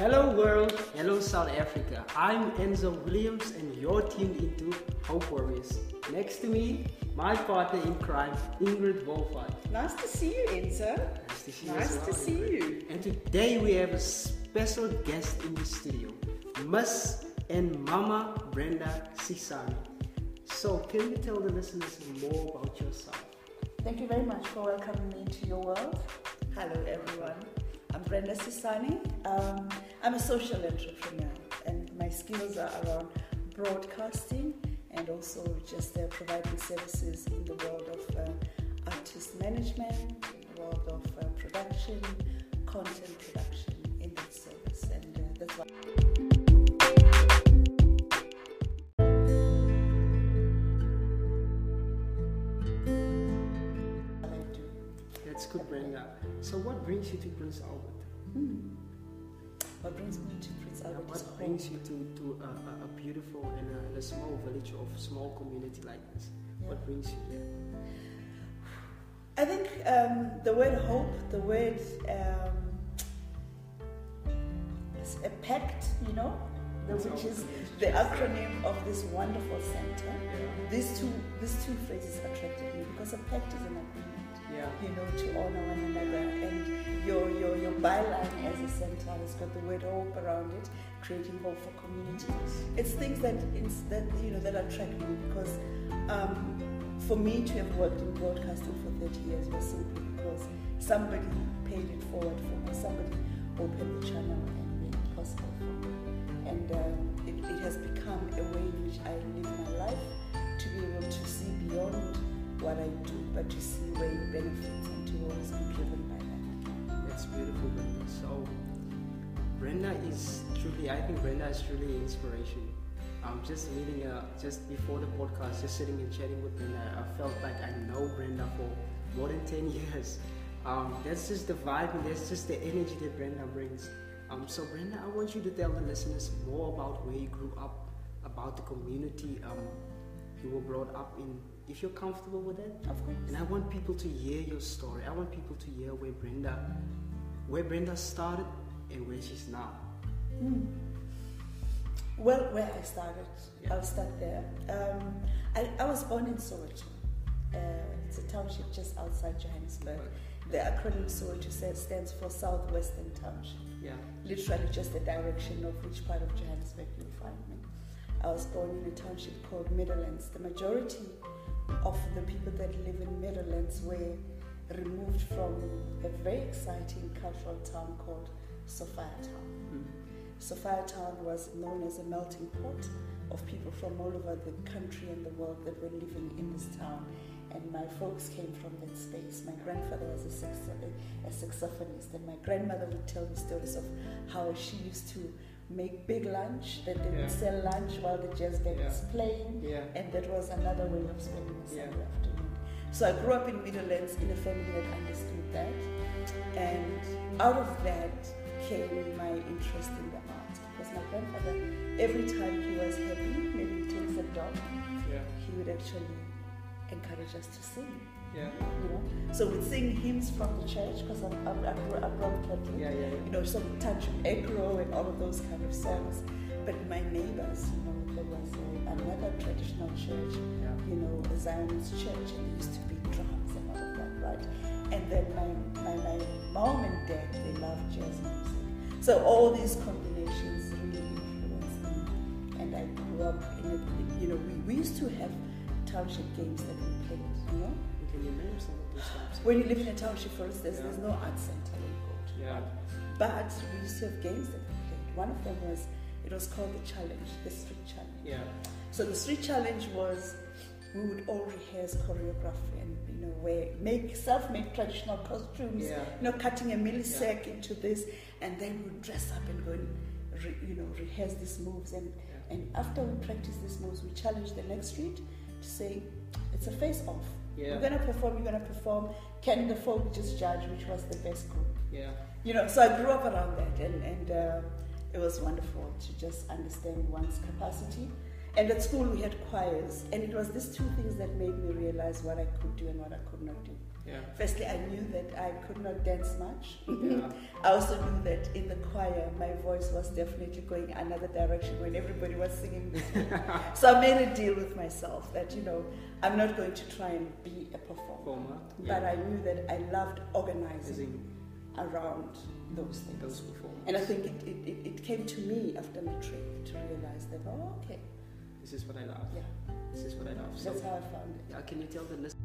Hello world, hello South Africa. I'm Enzo Williams and you're tuned into Hope Warriors. Next to me, my partner in crime, Ingrid Wolfart. Nice to see you, Enzo. Nice to see you. Nice as to see Ingrid. you. And today we have a special guest in the studio, Miss and Mama Brenda Sisane. So, can you tell the listeners more about yourself? Thank you very much for welcoming me to your world. Hello, everyone. I'm Brenda Sisane. Um, I'm a social entrepreneur, and my skills are around broadcasting and also just uh, providing services in the world of uh, artist management, in the world of uh, production, content production So, what brings you to Prince Albert? Hmm. What brings me to Prince Albert is what home. brings you to, to a, a, beautiful and a, a small village of small community like this? What brings you here? I think um, the word hope, the word um, a pact, you know, the, which is the acronym of this wonderful center. Yeah. These two, these two phrases attracted me because a pact is an agreement, Yeah. you know, to honor one another. And your your your byline as a center has got the word hope around it, creating hope for communities. It's things that it's, that you know that attract me because um, for me to have worked in broadcasting for 30 years was simply because somebody paid it forward for me. Somebody opened the channel and made it possible for me. And um, it, it has become a way in which I live my life to be able to see beyond what I do, but to see where it benefits and to always be driven by that. That's beautiful, Brenda. So, Brenda is truly, I think Brenda is truly an inspiration. Um, just meeting her just before the podcast, just sitting and chatting with Brenda, I felt like I know Brenda for more than 10 years. Um, that's just the vibe and that's just the energy that Brenda brings. Um, so, Brenda, I want you to tell the listeners more about where you grew up, about the community um, you were brought up in, if you're comfortable with it. Of course. And I want people to hear your story. I want people to hear where Brenda, where Brenda started and where she's now. Hmm. Well, where I started, Yeah. I'll start there. Um, I, I was born in Soweto. Uh, it's a township just outside Johannesburg. The acronym Soweto says, stands for Southwestern Township. Yeah. Literally just the direction of which part of Johannesburg you'll find me. I was born in a township called Meadowlands. The majority of the people that live in Meadowlands were removed from a very exciting cultural town called Sophia Town. Mm. Sophiatown was known as a melting pot of people from all over the country and the world that were living in this town. And my folks came from that space. My grandfather was a, sax- a saxophonist, and my grandmother would tell me stories of how she used to make big lunch, that they Yeah. would sell lunch while the jazz band was playing, Yeah. and that was another way of spending a Yeah. Sunday afternoon. So I grew up in Meadowlands in a family that understood that, and out of that came my interest in the arts because my grandfather, every time he was happy, maybe he takes a dog, Yeah. he would actually encourage us to sing. Yeah. You so we'd sing hymns from the church because I'm, I'm, I'm, grew- I grew up Catholic Yeah. Yeah. you know, some touch of echo and all of those kind of songs. But my neighbors, you know, there was a, another traditional church, Yeah. you know, a Zionist church, and there used to be drums and all of that, right? And then my, my, my mom and dad, they loved jazz music. So all these combinations really influenced me. And I grew up in a, you know, we, we used to have township games that we played, you know? Can you name some of those times? When you live in a township, for instance, Yeah. there's no art center where you go to. Yeah. But we used to have games that we played. One of them was, it was called the challenge, the street challenge. Yeah. So the street challenge was, we would all rehearse choreography and you know wear make self-made traditional costumes. Yeah. You know, cutting a millisec into this, and then we would dress up and go and re, you know rehearse these moves. And Yeah. and after we practice these moves, we challenge the next street to say, it's a face-off. Yeah. We're gonna perform. You're gonna perform. Can the folk just judge which was the best group? Yeah. You know. So I grew up around that, and and uh, it was wonderful to just understand one's capacity. And at school we had choirs, and it was these two things that made me realize what I could do and what I could not do. Yeah. Firstly, I knew that I could not dance much. Yeah. I also knew that in the choir, my voice was definitely going another direction when everybody was singing me. so I made a deal with myself that, you know, I'm not going to try and be a performer. Former. But I knew that I loved organizing around those things. those. And I think it, it, it, it came to me after my trip to realize that, oh, okay, This is what I love. yeah, This is what I love. So, that's how I found it. yeah, can you tell the listeners?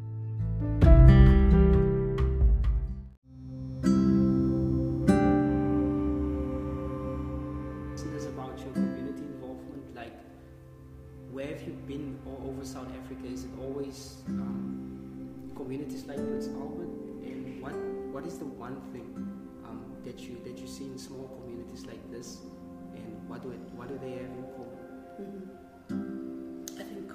about your community involvement? Like, where have you been all over South Africa? Is it always um, communities like Prince Albert? And what what is the one thing um, that you that you see in small communities like this? And what do it, what do they have in common? Mhm.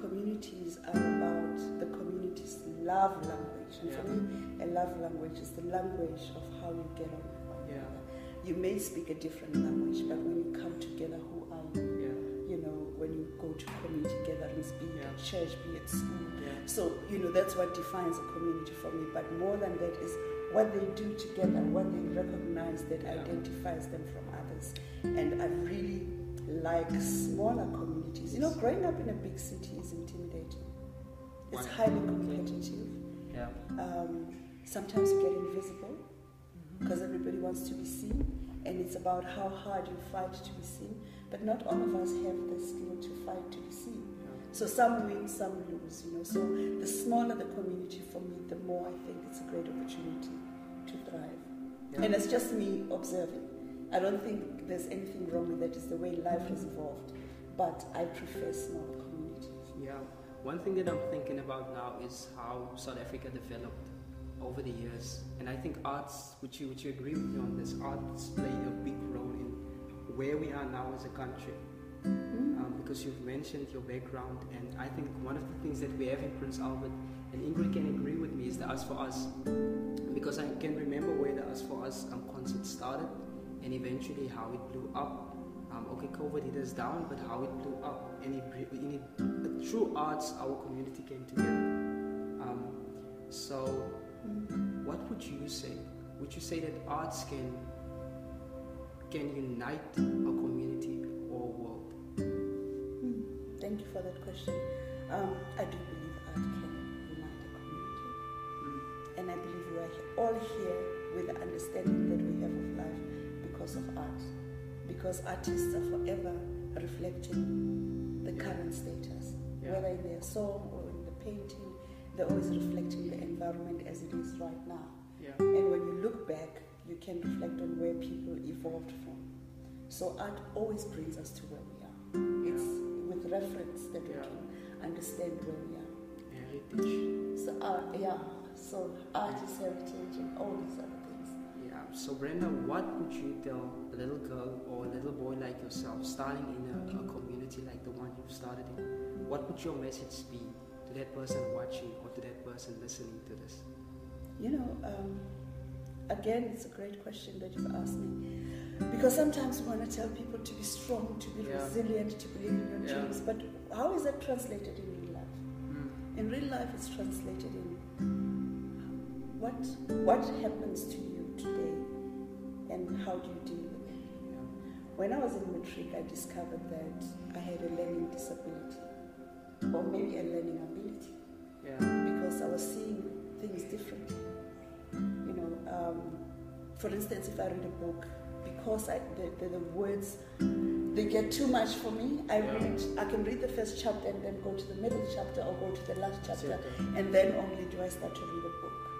Communities are about the community's love language. And for me, a love language is the language of how you get on with one Yeah. another. You may speak a different language, but when you come together, who are you? Yeah, You know, when you go to community gatherings, be it Yeah. at church, be it at school. yeah, So, you know, that's what defines a community for me. But more than that is what they do together, what they recognize that Yeah. identifies them from others. And I really like smaller communities. You know, growing up in a big city is intimidating. It's highly competitive. yeah. Um, sometimes you get invisible because everybody wants to be seen, and it's about how hard you fight to be seen. But not all of us have the skill to fight to be seen. So some win, some lose, you know. So the smaller the community for me, the more I think it's a great opportunity to thrive. Yeah. And it's just me observing. I don't think there's anything wrong with that. It's the way life has evolved. But I prefer smaller communities. Yeah, one thing that I'm thinking about now is how South Africa developed over the years, and I think arts, would you would you agree with me on this? Arts play a big role in where we are now as a country, um, because you've mentioned your background, and I think one of the things that we have in Prince Albert, and Ingrid can agree with me, is the Us for Us, because I can remember where the Us for Us um, concert started, and eventually how it blew up. Um, okay, COVID hit us down, but how it blew up, and it, in it, through arts, our community came together. Um, so, what would you say? Would you say that arts can can unite a community or a world? Hmm, Thank you for that question. Um, I do believe art can unite a community. And I believe we are all here with the understanding that we have of life because of art. Because artists are forever reflecting the current status, Yeah. whether in their song or in the painting, they're always reflecting the environment as it is right now. Yeah, And when you look back, you can reflect on where people evolved from. So art always brings us to where we are. It's with reference that we can understand where we are. heritage. So art, yeah. So art is heritage and all these other. So, Brenda, what would you tell a little girl or a little boy like yourself, starting in a, a community like the one you've started in? What would your message be to that person watching or to that person listening to this? You know, um, again, it's a great question that you've asked me. Because sometimes we want to tell people to be strong, to be Yeah. resilient, to believe in your Yeah. dreams. But how is that translated in real life? In real life, it's translated in what what happens to you and how do you deal with it. Yeah. When I was in matric, I discovered that I had a learning disability, or maybe a learning ability, Yeah. because I was seeing things differently. You know, um, for instance, if I read a book, because I, the, the, the words they get too much for me. I Yeah. read, I can read the first chapter and then go to the middle chapter or go to the last chapter, Chapter. and then only do I start to read a book.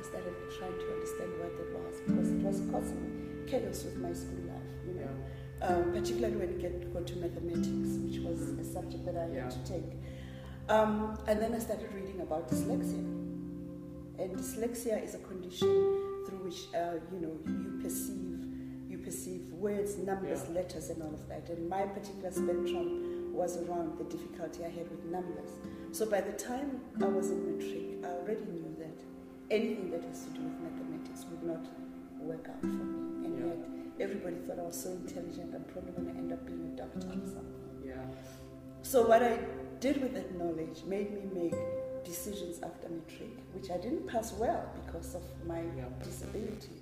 I started trying to understand what that was because it was causing chaos with my school life. You know, Yeah. um, particularly when you get go to mathematics, which was a subject that I Yeah. had to take. Um, and then I started reading about dyslexia. And dyslexia is a condition through which uh, you know you, perceive you perceive words, numbers, Yeah. letters, and all of that. And my particular spectrum was around the difficulty I had with numbers. So by the time I was in matric, I already knew anything that has to do with mathematics would not work out for me. And Yeah. yet everybody thought I was so intelligent, I'm probably going to end up being a doctor or something. Yeah. So what I did with that knowledge made me make decisions after matric, which I didn't pass well because of my Yeah. disability.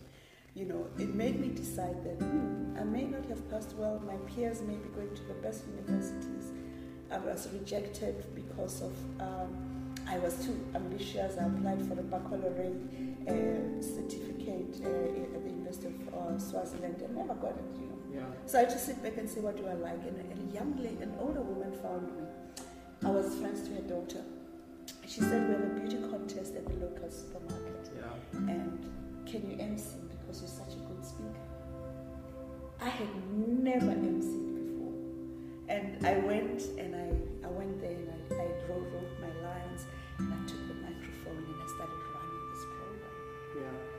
You know, it made me decide that hmm, I may not have passed well. My peers may be going to the best universities. I was rejected because of um, I was too ambitious. I applied for the baccalaureate uh, certificate uh, at the University of uh, Swaziland and never got it. You know. Yeah. So I just sit back and say, what do I like? And a young lady, an older woman found me. I was friends to her daughter. She said, we have a beauty contest at the local supermarket. Yeah. And can you MC because you're such a good speaker? I had never MC'd before. And I went and I, I went there and I, I wrote, wrote my lines I took the microphone and I started running this program. Yeah.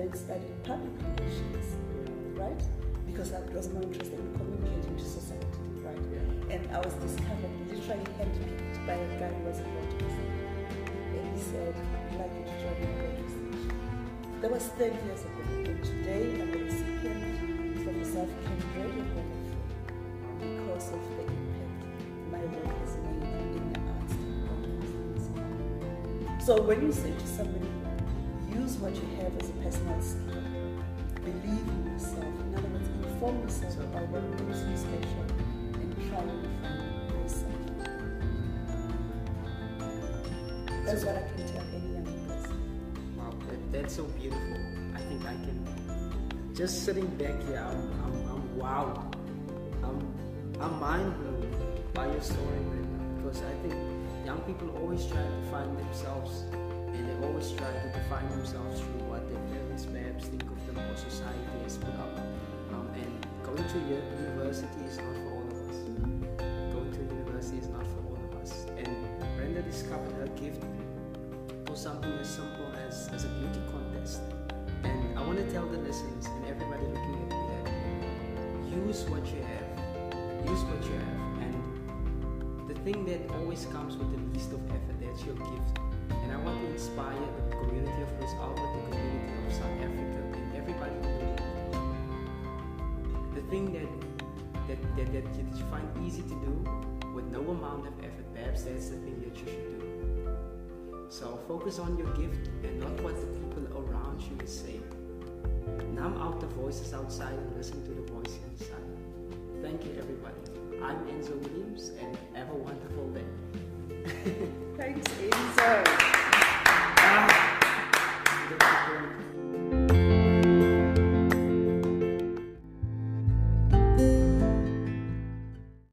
Then studied public relations, right? Because I was more interested in communicating to society, right? Yeah. And I was discovered, literally handpicked by a guy who was a Portuguese. And he said, I'd like you to join my radio station. That was 30 years ago. And today I'm a recipient from the South African Radio because of the impact my work has made in the arts and. So when you say to somebody, use what you have as a personal skill, believe in yourself, in other words, inform yourself about what makes you special and try to find yourself. That's what I can tell any young person. Wow, that, that's so beautiful. I think I can. Just sitting back here, I'm, I'm, I'm wow. I'm, I'm mind blown by your story, Brenda. Because I think young people always try to find themselves, and they always try to define themselves through what their parents perhaps think of them or society has put up. Um, and going to university is not for all of us. Going to university is not for all of us. And Brenda discovered her gift for something as simple as, as a beauty contest. And I want to tell the listeners and everybody looking at me that use what you have. Use what you have. And the thing that always comes with the least of effort, that's your gift want to inspire the community of Prince Albert, the community of South Africa, and everybody in the world. The thing that that, that, that you find easy to do with no amount of effort, perhaps that's the thing that you should do. So focus on your gift and not what the people around you say. saying. Numb out the voices outside and listen to the voice inside. Thank you, everybody. I'm Enzo Williams, and have a wonderful day. Thanks, Enzo. Thank you.